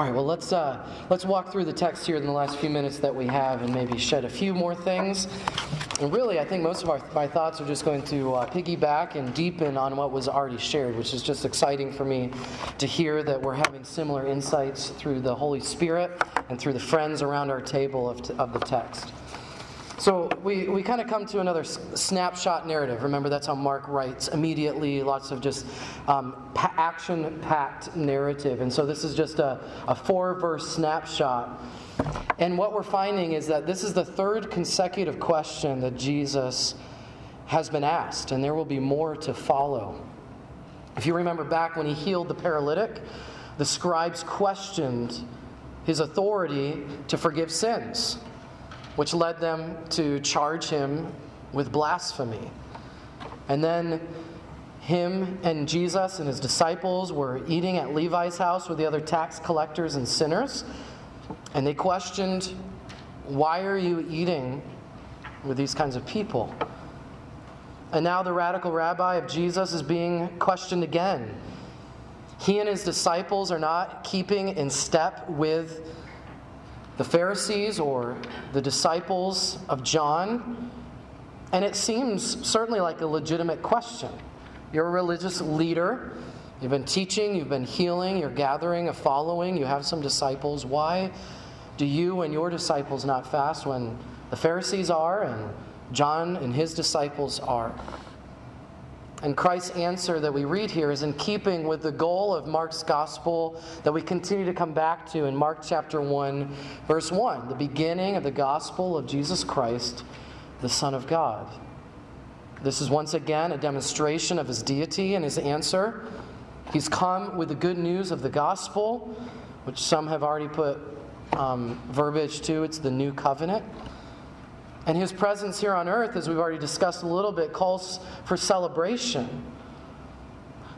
All right, well, let's, uh, let's walk through the text here in the last few minutes that we have and maybe shed a few more things. And really, I think most of our, my thoughts are just going to uh, piggyback and deepen on what was already shared, which is just exciting for me to hear that we're having similar insights through the Holy Spirit and through the friends around our table of, t- of the text. So we, we kind of come to another snapshot narrative. Remember, that's how Mark writes immediately, lots of just um, pa- action packed narrative. And so this is just a, a four verse snapshot. And what we're finding is that this is the third consecutive question that Jesus has been asked, and there will be more to follow. If you remember back when he healed the paralytic, the scribes questioned his authority to forgive sins which led them to charge him with blasphemy. And then him and Jesus and his disciples were eating at Levi's house with the other tax collectors and sinners. And they questioned, Why are you eating with these kinds of people? And now the radical rabbi of Jesus is being questioned again. He and his disciples are not keeping in step with the Pharisees or the disciples of John. And it seems certainly like a legitimate question. You're a religious leader. You've been teaching, you've been healing, you're gathering a following, you have some disciples. Why do you and your disciples not fast when the Pharisees are and John and his disciples are? And Christ's answer that we read here is in keeping with the goal of Mark's gospel that we continue to come back to in Mark chapter 1, verse 1, the beginning of the gospel of Jesus Christ, the Son of God. This is once again a demonstration of his deity and his answer. He's come with the good news of the gospel, which some have already put um, verbiage to. It's the new covenant. And his presence here on earth, as we've already discussed a little bit, calls for celebration.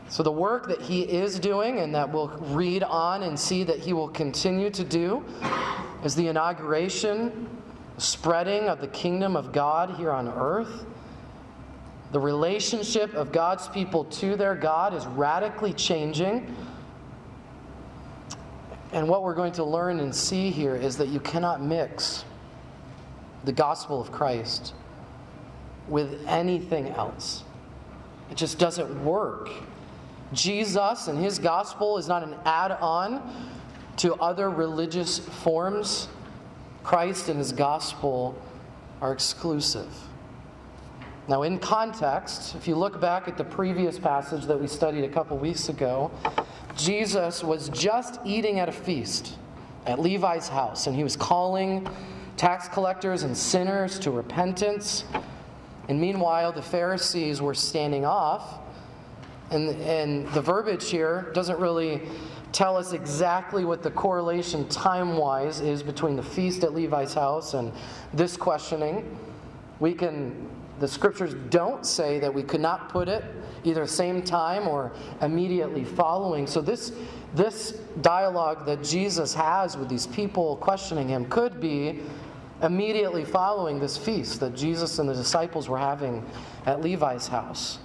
So, the work that he is doing and that we'll read on and see that he will continue to do is the inauguration, spreading of the kingdom of God here on earth. The relationship of God's people to their God is radically changing. And what we're going to learn and see here is that you cannot mix the gospel of Christ with anything else. It just doesn't work. Jesus and his gospel is not an add on to other religious forms. Christ and his gospel are exclusive. Now, in context, if you look back at the previous passage that we studied a couple weeks ago, Jesus was just eating at a feast at Levi's house, and he was calling tax collectors and sinners to repentance. And meanwhile, the Pharisees were standing off. And, and the verbiage here doesn't really tell us exactly what the correlation time wise is between the feast at Levi's house and this questioning. We can, the scriptures don't say that we could not put it either same time or immediately following. So this this dialogue that Jesus has with these people questioning him could be immediately following this feast that Jesus and the disciples were having at Levi's house.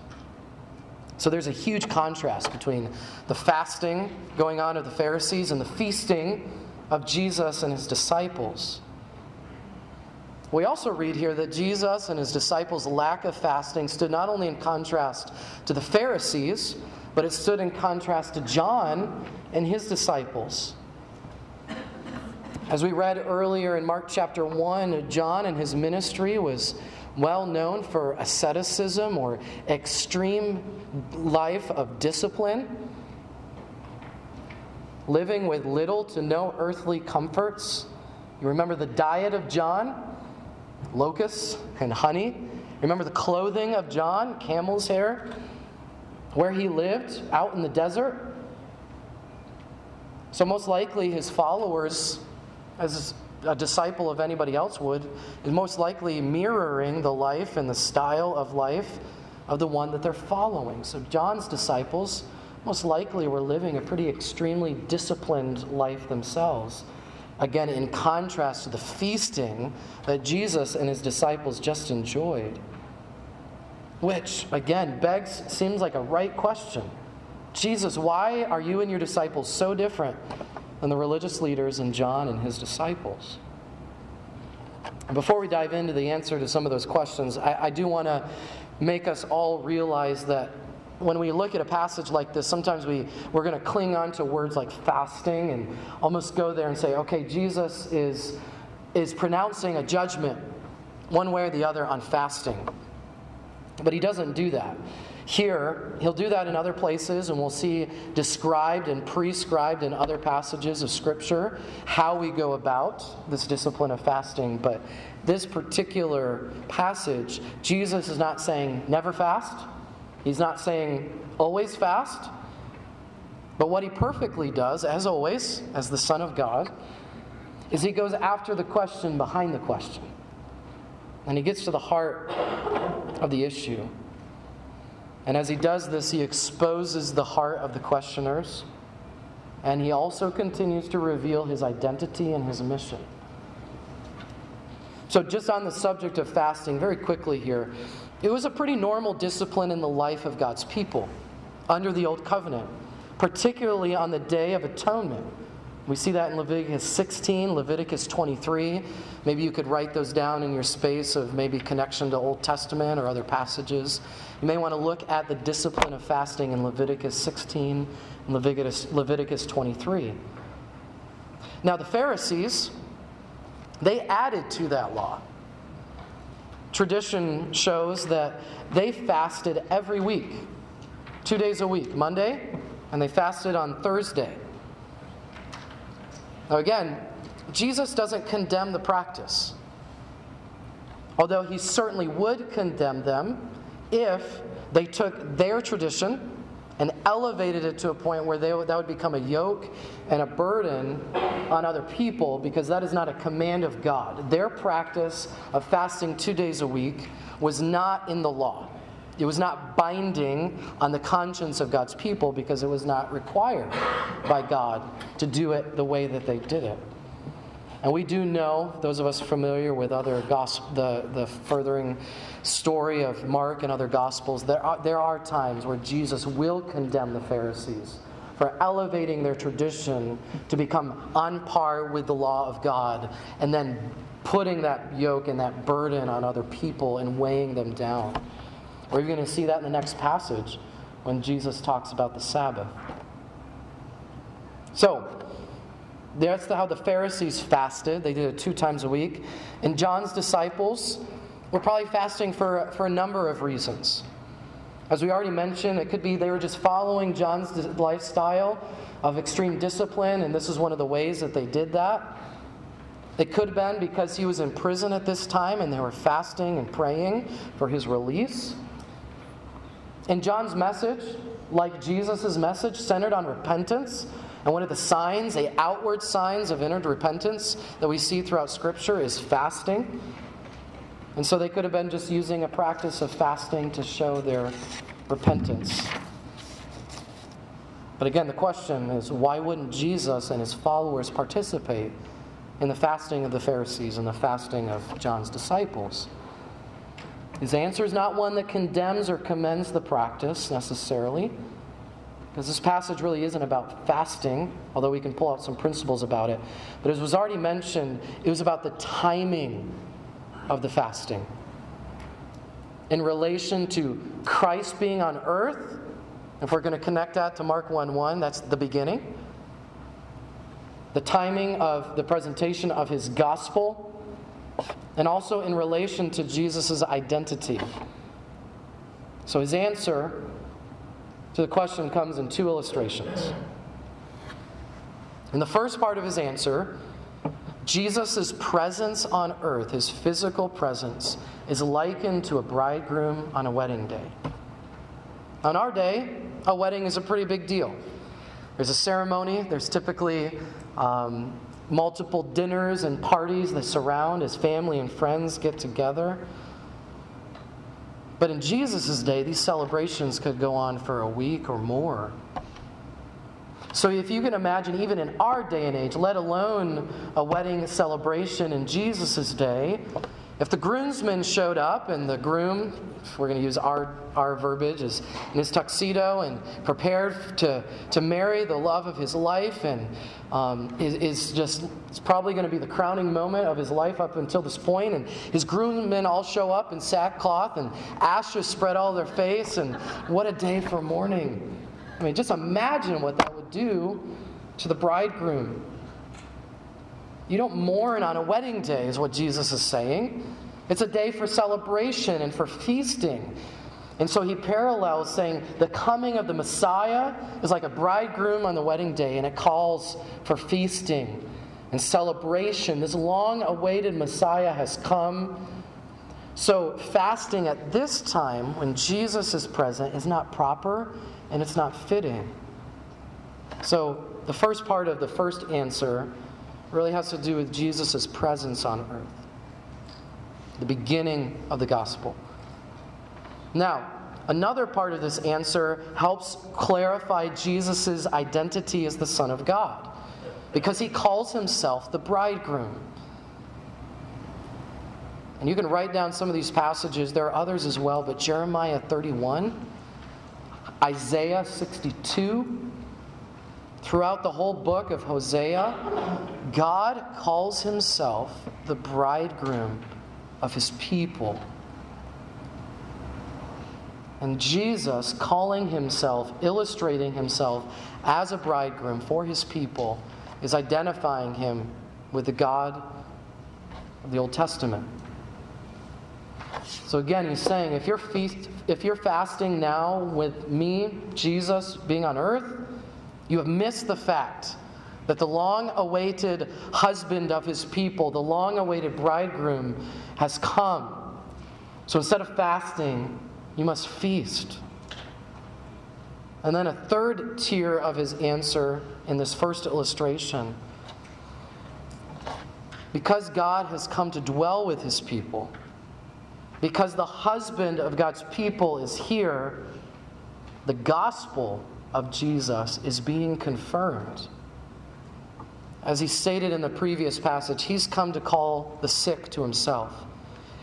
So there's a huge contrast between the fasting going on of the Pharisees and the feasting of Jesus and his disciples. We also read here that Jesus and his disciples' lack of fasting stood not only in contrast to the Pharisees, but it stood in contrast to John and his disciples. As we read earlier in Mark chapter 1, John and his ministry was well known for asceticism or extreme life of discipline, living with little to no earthly comforts. You remember the diet of John? Locusts and honey. Remember the clothing of John? Camel's hair. Where he lived? Out in the desert. So, most likely, his followers as a disciple of anybody else would, is most likely mirroring the life and the style of life of the one that they're following. So, John's disciples most likely were living a pretty extremely disciplined life themselves. Again, in contrast to the feasting that Jesus and his disciples just enjoyed. Which, again, begs, seems like a right question. Jesus, why are you and your disciples so different and the religious leaders and John and his disciples. Before we dive into the answer to some of those questions, I, I do want to make us all realize that when we look at a passage like this, sometimes we, we're going to cling on to words like fasting and almost go there and say, okay, Jesus is, is pronouncing a judgment one way or the other on fasting. But he doesn't do that. Here, he'll do that in other places, and we'll see described and prescribed in other passages of Scripture how we go about this discipline of fasting. But this particular passage, Jesus is not saying never fast, he's not saying always fast. But what he perfectly does, as always, as the Son of God, is he goes after the question behind the question. And he gets to the heart of the issue. And as he does this, he exposes the heart of the questioners. And he also continues to reveal his identity and his mission. So, just on the subject of fasting, very quickly here, it was a pretty normal discipline in the life of God's people under the Old Covenant, particularly on the Day of Atonement we see that in Leviticus 16, Leviticus 23. Maybe you could write those down in your space of maybe connection to Old Testament or other passages. You may want to look at the discipline of fasting in Leviticus 16 and Leviticus, Leviticus 23. Now, the Pharisees, they added to that law. Tradition shows that they fasted every week, two days a week, Monday, and they fasted on Thursday. Now, again, Jesus doesn't condemn the practice, although he certainly would condemn them if they took their tradition and elevated it to a point where they, that would become a yoke and a burden on other people because that is not a command of God. Their practice of fasting two days a week was not in the law. It was not binding on the conscience of God's people because it was not required by God to do it the way that they did it. And we do know, those of us familiar with other gospel, the, the furthering story of Mark and other gospels, there are, there are times where Jesus will condemn the Pharisees for elevating their tradition to become on par with the law of God and then putting that yoke and that burden on other people and weighing them down. We're going to see that in the next passage when Jesus talks about the Sabbath. So, that's how the Pharisees fasted. They did it two times a week. And John's disciples were probably fasting for, for a number of reasons. As we already mentioned, it could be they were just following John's lifestyle of extreme discipline, and this is one of the ways that they did that. It could have been because he was in prison at this time and they were fasting and praying for his release. And John's message, like Jesus' message, centered on repentance. And one of the signs, the outward signs of inner repentance that we see throughout Scripture is fasting. And so they could have been just using a practice of fasting to show their repentance. But again, the question is why wouldn't Jesus and his followers participate in the fasting of the Pharisees and the fasting of John's disciples? His answer is not one that condemns or commends the practice necessarily, because this passage really isn't about fasting, although we can pull out some principles about it. But as was already mentioned, it was about the timing of the fasting. In relation to Christ being on earth, if we're going to connect that to Mark 1 1, that's the beginning. The timing of the presentation of his gospel and also in relation to Jesus' identity. So his answer to the question comes in two illustrations. In the first part of his answer, Jesus' presence on earth, his physical presence, is likened to a bridegroom on a wedding day. On our day, a wedding is a pretty big deal. There's a ceremony, there's typically um, multiple dinners and parties that surround as family and friends get together. But in Jesus' day, these celebrations could go on for a week or more. So, if you can imagine, even in our day and age, let alone a wedding celebration in Jesus' day, If the groomsmen showed up and the groom, we're going to use our, our verbiage, is in his tuxedo and prepared to, to marry the love of his life and um, is, is just it's probably going to be the crowning moment of his life up until this point, and his groomsmen all show up in sackcloth and ashes spread all their face, and what a day for mourning. I mean, just imagine what that would do to the bridegroom. You don't mourn on a wedding day, is what Jesus is saying. It's a day for celebration and for feasting. And so he parallels saying the coming of the Messiah is like a bridegroom on the wedding day, and it calls for feasting and celebration. This long awaited Messiah has come. So, fasting at this time, when Jesus is present, is not proper and it's not fitting. So, the first part of the first answer really has to do with Jesus' presence on earth, the beginning of the gospel. Now, another part of this answer helps clarify Jesus' identity as the Son of God, because he calls himself the bridegroom. And you can write down some of these passages. There are others as well, but Jeremiah 31, Isaiah 62, throughout the whole book of Hosea, God calls himself the bridegroom of his people. And Jesus calling himself, illustrating himself as a bridegroom for his people, is identifying him with the God of the Old Testament. So again, he's saying, if you're, feast, if you're fasting now with me, Jesus, being on earth, you have missed the fact that the long awaited husband of his people, the long awaited bridegroom, has come. So instead of fasting, you must feast. And then a third tier of his answer in this first illustration. Because God has come to dwell with his people, because the husband of God's people is here, the gospel of Jesus is being confirmed. As he stated in the previous passage, he's come to call the sick to himself.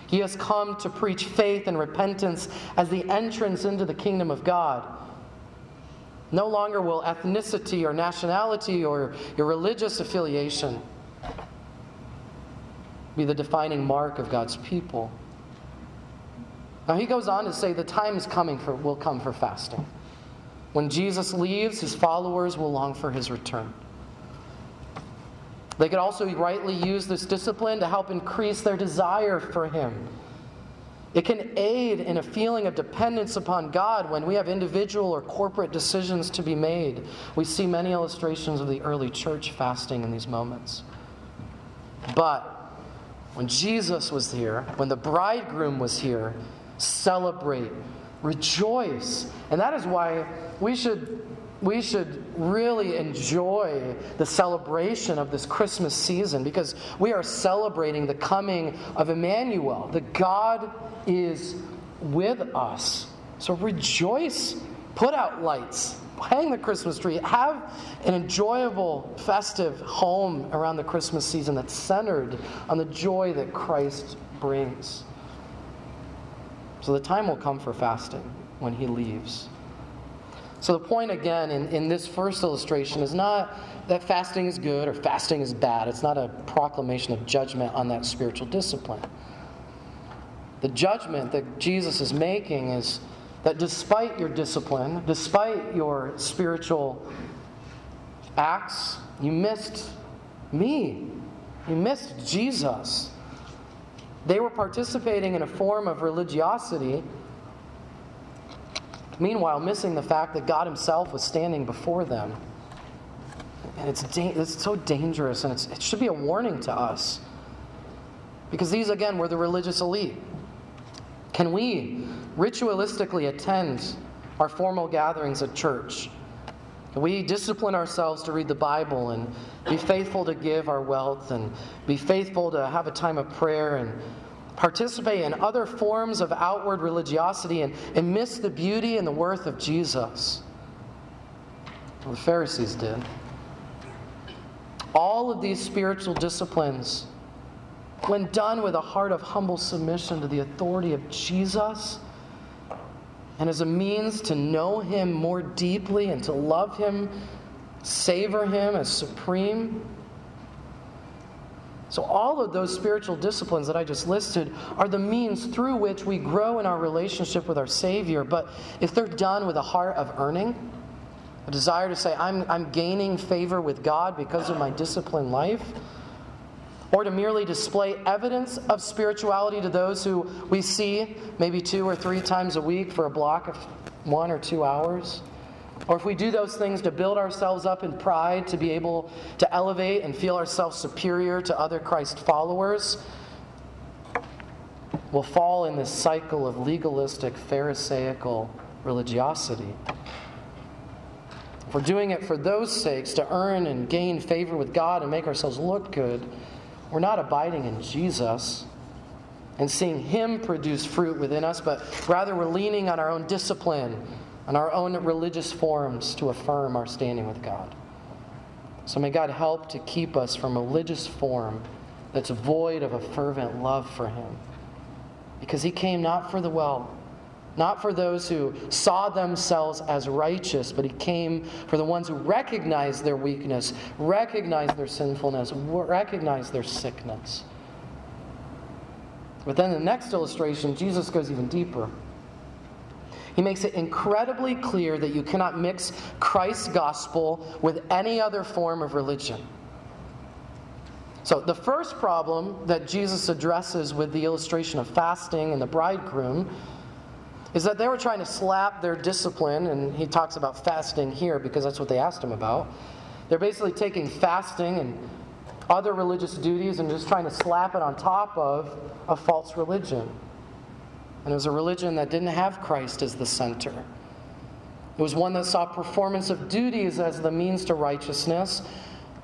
He has come to preach faith and repentance as the entrance into the kingdom of God. No longer will ethnicity or nationality or your religious affiliation be the defining mark of God's people. Now he goes on to say the time is coming for will come for fasting. When Jesus leaves, his followers will long for his return. They could also rightly use this discipline to help increase their desire for Him. It can aid in a feeling of dependence upon God when we have individual or corporate decisions to be made. We see many illustrations of the early church fasting in these moments. But when Jesus was here, when the bridegroom was here, celebrate, rejoice. And that is why we should we should really enjoy the celebration of this Christmas season because we are celebrating the coming of Emmanuel. The God is with us. So rejoice, put out lights, hang the Christmas tree, have an enjoyable, festive home around the Christmas season that's centered on the joy that Christ brings. So the time will come for fasting when he leaves. So, the point again in, in this first illustration is not that fasting is good or fasting is bad. It's not a proclamation of judgment on that spiritual discipline. The judgment that Jesus is making is that despite your discipline, despite your spiritual acts, you missed me. You missed Jesus. They were participating in a form of religiosity Meanwhile, missing the fact that God Himself was standing before them. And it's, da- it's so dangerous, and it should be a warning to us. Because these, again, were the religious elite. Can we ritualistically attend our formal gatherings at church? We discipline ourselves to read the Bible and be faithful to give our wealth and be faithful to have a time of prayer and participate in other forms of outward religiosity and, and miss the beauty and the worth of Jesus. Well, the Pharisees did. All of these spiritual disciplines when done with a heart of humble submission to the authority of Jesus, and as a means to know Him more deeply and to love Him, savor Him as supreme. So, all of those spiritual disciplines that I just listed are the means through which we grow in our relationship with our Savior. But if they're done with a heart of earning, a desire to say, I'm, I'm gaining favor with God because of my disciplined life, or to merely display evidence of spirituality to those who we see maybe two or three times a week for a block of one or two hours. Or if we do those things to build ourselves up in pride, to be able to elevate and feel ourselves superior to other Christ followers, we'll fall in this cycle of legalistic, Pharisaical religiosity. If we're doing it for those sakes, to earn and gain favor with God and make ourselves look good, we're not abiding in Jesus and seeing Him produce fruit within us, but rather we're leaning on our own discipline, on our own religious forms to affirm our standing with God. So may God help to keep us from religious form that's void of a fervent love for Him. Because He came not for the well, not for those who saw themselves as righteous, but he came for the ones who recognized their weakness, recognized their sinfulness, recognized their sickness. But then the next illustration, Jesus goes even deeper. He makes it incredibly clear that you cannot mix Christ's gospel with any other form of religion. So, the first problem that Jesus addresses with the illustration of fasting and the bridegroom is that they were trying to slap their discipline, and he talks about fasting here because that's what they asked him about. They're basically taking fasting and other religious duties and just trying to slap it on top of a false religion. And it was a religion that didn't have Christ as the center. It was one that saw performance of duties as the means to righteousness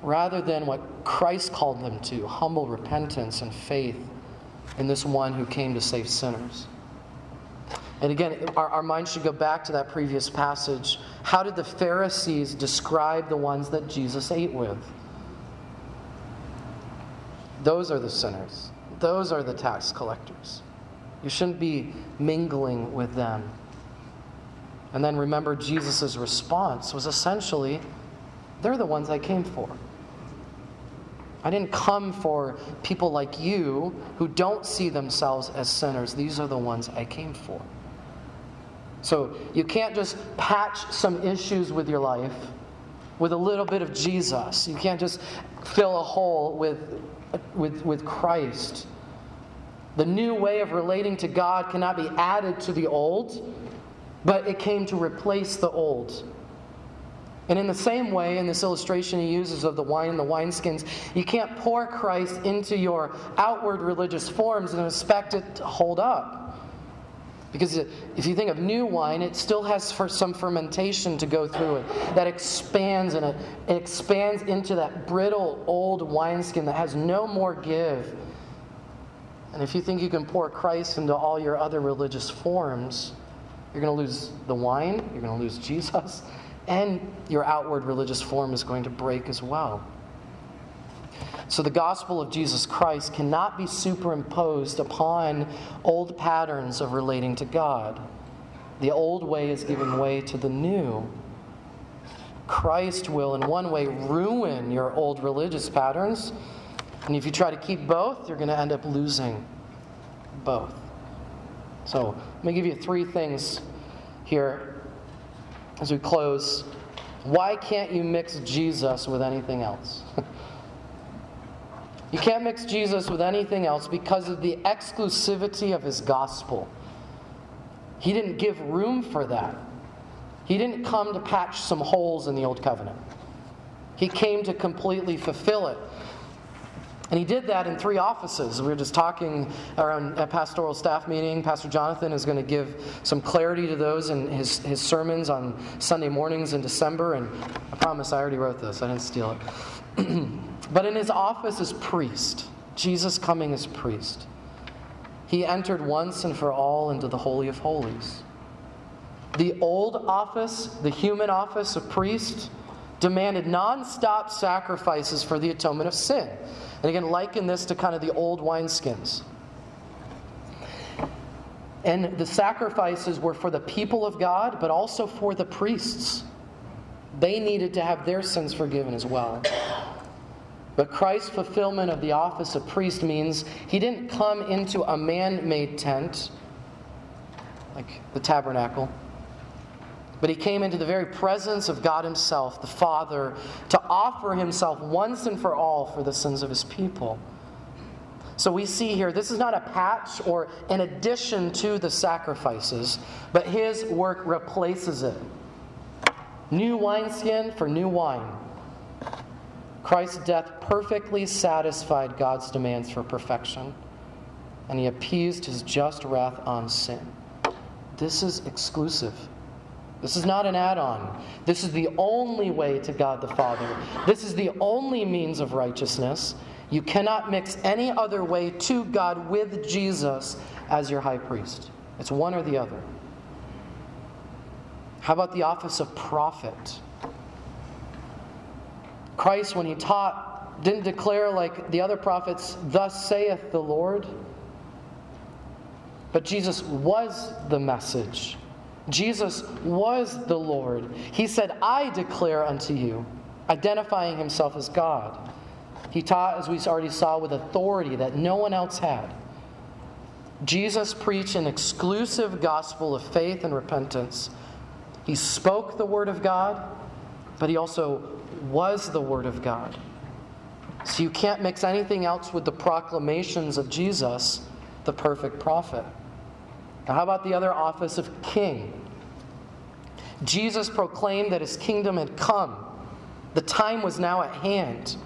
rather than what Christ called them to humble repentance and faith in this one who came to save sinners. And again, our, our minds should go back to that previous passage. How did the Pharisees describe the ones that Jesus ate with? Those are the sinners, those are the tax collectors. You shouldn't be mingling with them. And then remember, Jesus' response was essentially, they're the ones I came for. I didn't come for people like you who don't see themselves as sinners. These are the ones I came for. So you can't just patch some issues with your life with a little bit of Jesus. You can't just fill a hole with, with, with Christ. The new way of relating to God cannot be added to the old, but it came to replace the old. And in the same way, in this illustration he uses of the wine and the wineskins, you can't pour Christ into your outward religious forms and expect it to hold up. Because if you think of new wine, it still has some fermentation to go through it that expands and it expands into that brittle old wineskin that has no more give. And if you think you can pour Christ into all your other religious forms, you're going to lose the wine, you're going to lose Jesus, and your outward religious form is going to break as well. So the gospel of Jesus Christ cannot be superimposed upon old patterns of relating to God. The old way is giving way to the new. Christ will, in one way, ruin your old religious patterns. And if you try to keep both, you're going to end up losing both. So, let me give you three things here as we close. Why can't you mix Jesus with anything else? You can't mix Jesus with anything else because of the exclusivity of his gospel. He didn't give room for that. He didn't come to patch some holes in the old covenant. He came to completely fulfill it. And he did that in three offices. We were just talking around a pastoral staff meeting. Pastor Jonathan is going to give some clarity to those in his, his sermons on Sunday mornings in December. And I promise I already wrote this, I didn't steal it. But in his office as priest, Jesus coming as priest, he entered once and for all into the Holy of Holies. The old office, the human office of priest, demanded non-stop sacrifices for the atonement of sin. And again, liken this to kind of the old wineskins. And the sacrifices were for the people of God, but also for the priests. They needed to have their sins forgiven as well. But Christ's fulfillment of the office of priest means he didn't come into a man made tent, like the tabernacle, but he came into the very presence of God Himself, the Father, to offer Himself once and for all for the sins of His people. So we see here, this is not a patch or an addition to the sacrifices, but His work replaces it. New wineskin for new wine. Christ's death perfectly satisfied God's demands for perfection, and he appeased his just wrath on sin. This is exclusive. This is not an add on. This is the only way to God the Father. This is the only means of righteousness. You cannot mix any other way to God with Jesus as your high priest. It's one or the other. How about the office of prophet? Christ, when he taught, didn't declare like the other prophets, Thus saith the Lord. But Jesus was the message. Jesus was the Lord. He said, I declare unto you, identifying himself as God. He taught, as we already saw, with authority that no one else had. Jesus preached an exclusive gospel of faith and repentance. He spoke the word of God, but he also was the Word of God. So you can't mix anything else with the proclamations of Jesus, the perfect prophet. Now, how about the other office of king? Jesus proclaimed that his kingdom had come, the time was now at hand.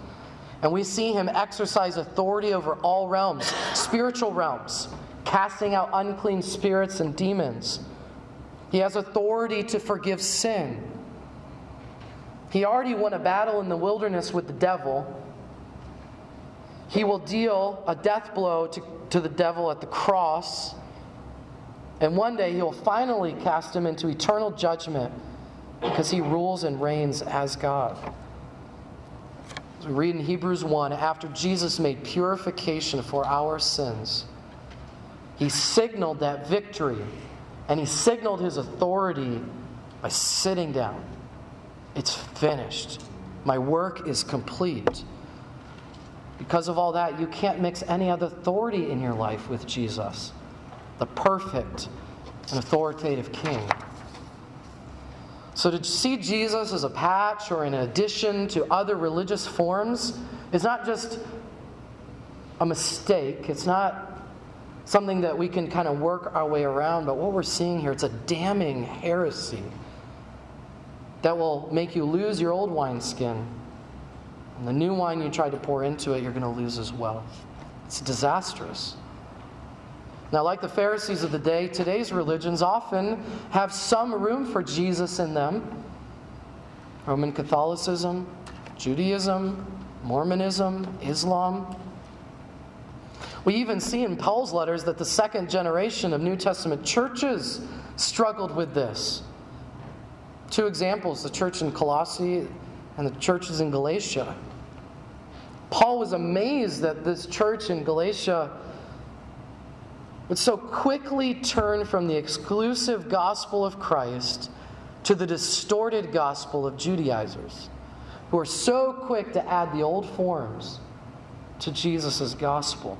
And we see him exercise authority over all realms, spiritual realms, casting out unclean spirits and demons. He has authority to forgive sin. He already won a battle in the wilderness with the devil. He will deal a death blow to, to the devil at the cross. And one day he will finally cast him into eternal judgment because he rules and reigns as God. As we read in Hebrews 1 after Jesus made purification for our sins, he signaled that victory and he signaled his authority by sitting down. It's finished. My work is complete. Because of all that, you can't mix any other authority in your life with Jesus, the perfect and authoritative King. So, to see Jesus as a patch or an addition to other religious forms is not just a mistake. It's not something that we can kind of work our way around, but what we're seeing here, it's a damning heresy that will make you lose your old wineskin. And the new wine you try to pour into it, you're going to lose as well. It's disastrous. Now, like the Pharisees of the day, today's religions often have some room for Jesus in them Roman Catholicism, Judaism, Mormonism, Islam. We even see in Paul's letters that the second generation of New Testament churches struggled with this. Two examples the church in Colossae and the churches in Galatia. Paul was amazed that this church in Galatia would so quickly turn from the exclusive gospel of Christ to the distorted gospel of Judaizers, who are so quick to add the old forms to Jesus' gospel.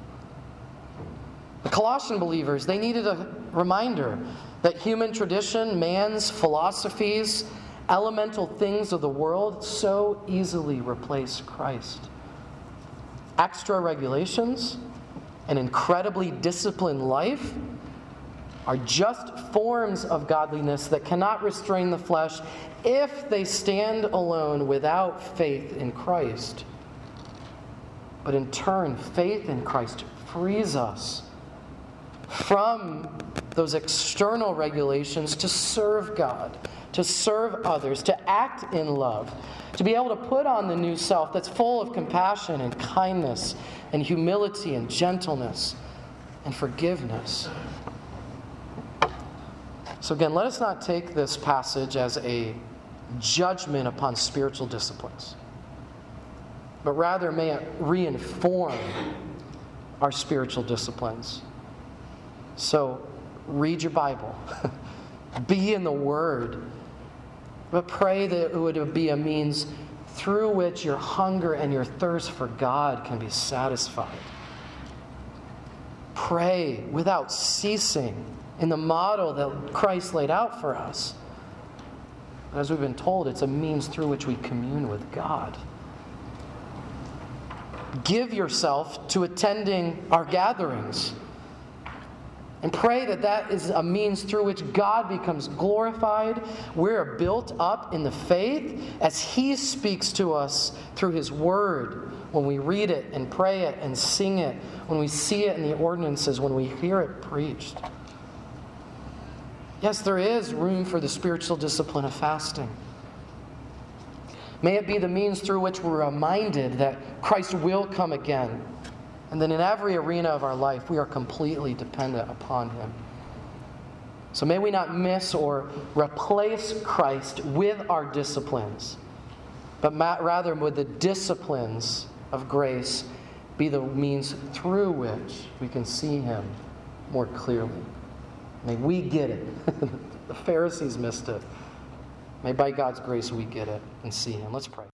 The Colossian believers, they needed a reminder that human tradition, man's philosophies, elemental things of the world so easily replace Christ. Extra regulations, an incredibly disciplined life, are just forms of godliness that cannot restrain the flesh if they stand alone without faith in Christ. But in turn, faith in Christ frees us from those external regulations to serve God, to serve others, to act in love, to be able to put on the new self that's full of compassion and kindness and humility and gentleness and forgiveness. So, again, let us not take this passage as a judgment upon spiritual disciplines, but rather may it reinform our spiritual disciplines. So, read your Bible, be in the Word, but pray that it would be a means through which your hunger and your thirst for God can be satisfied. Pray without ceasing in the model that Christ laid out for us. As we've been told, it's a means through which we commune with God. Give yourself to attending our gatherings. And pray that that is a means through which God becomes glorified. We're built up in the faith as He speaks to us through His Word when we read it and pray it and sing it, when we see it in the ordinances, when we hear it preached. Yes, there is room for the spiritual discipline of fasting. May it be the means through which we're reminded that Christ will come again, and that in every arena of our life we are completely dependent upon Him. So may we not miss or replace Christ with our disciplines, but rather with the disciplines of grace be the means through which we can see Him more clearly. May we get it. the Pharisees missed it. May by God's grace we get it and see Him. Let's pray.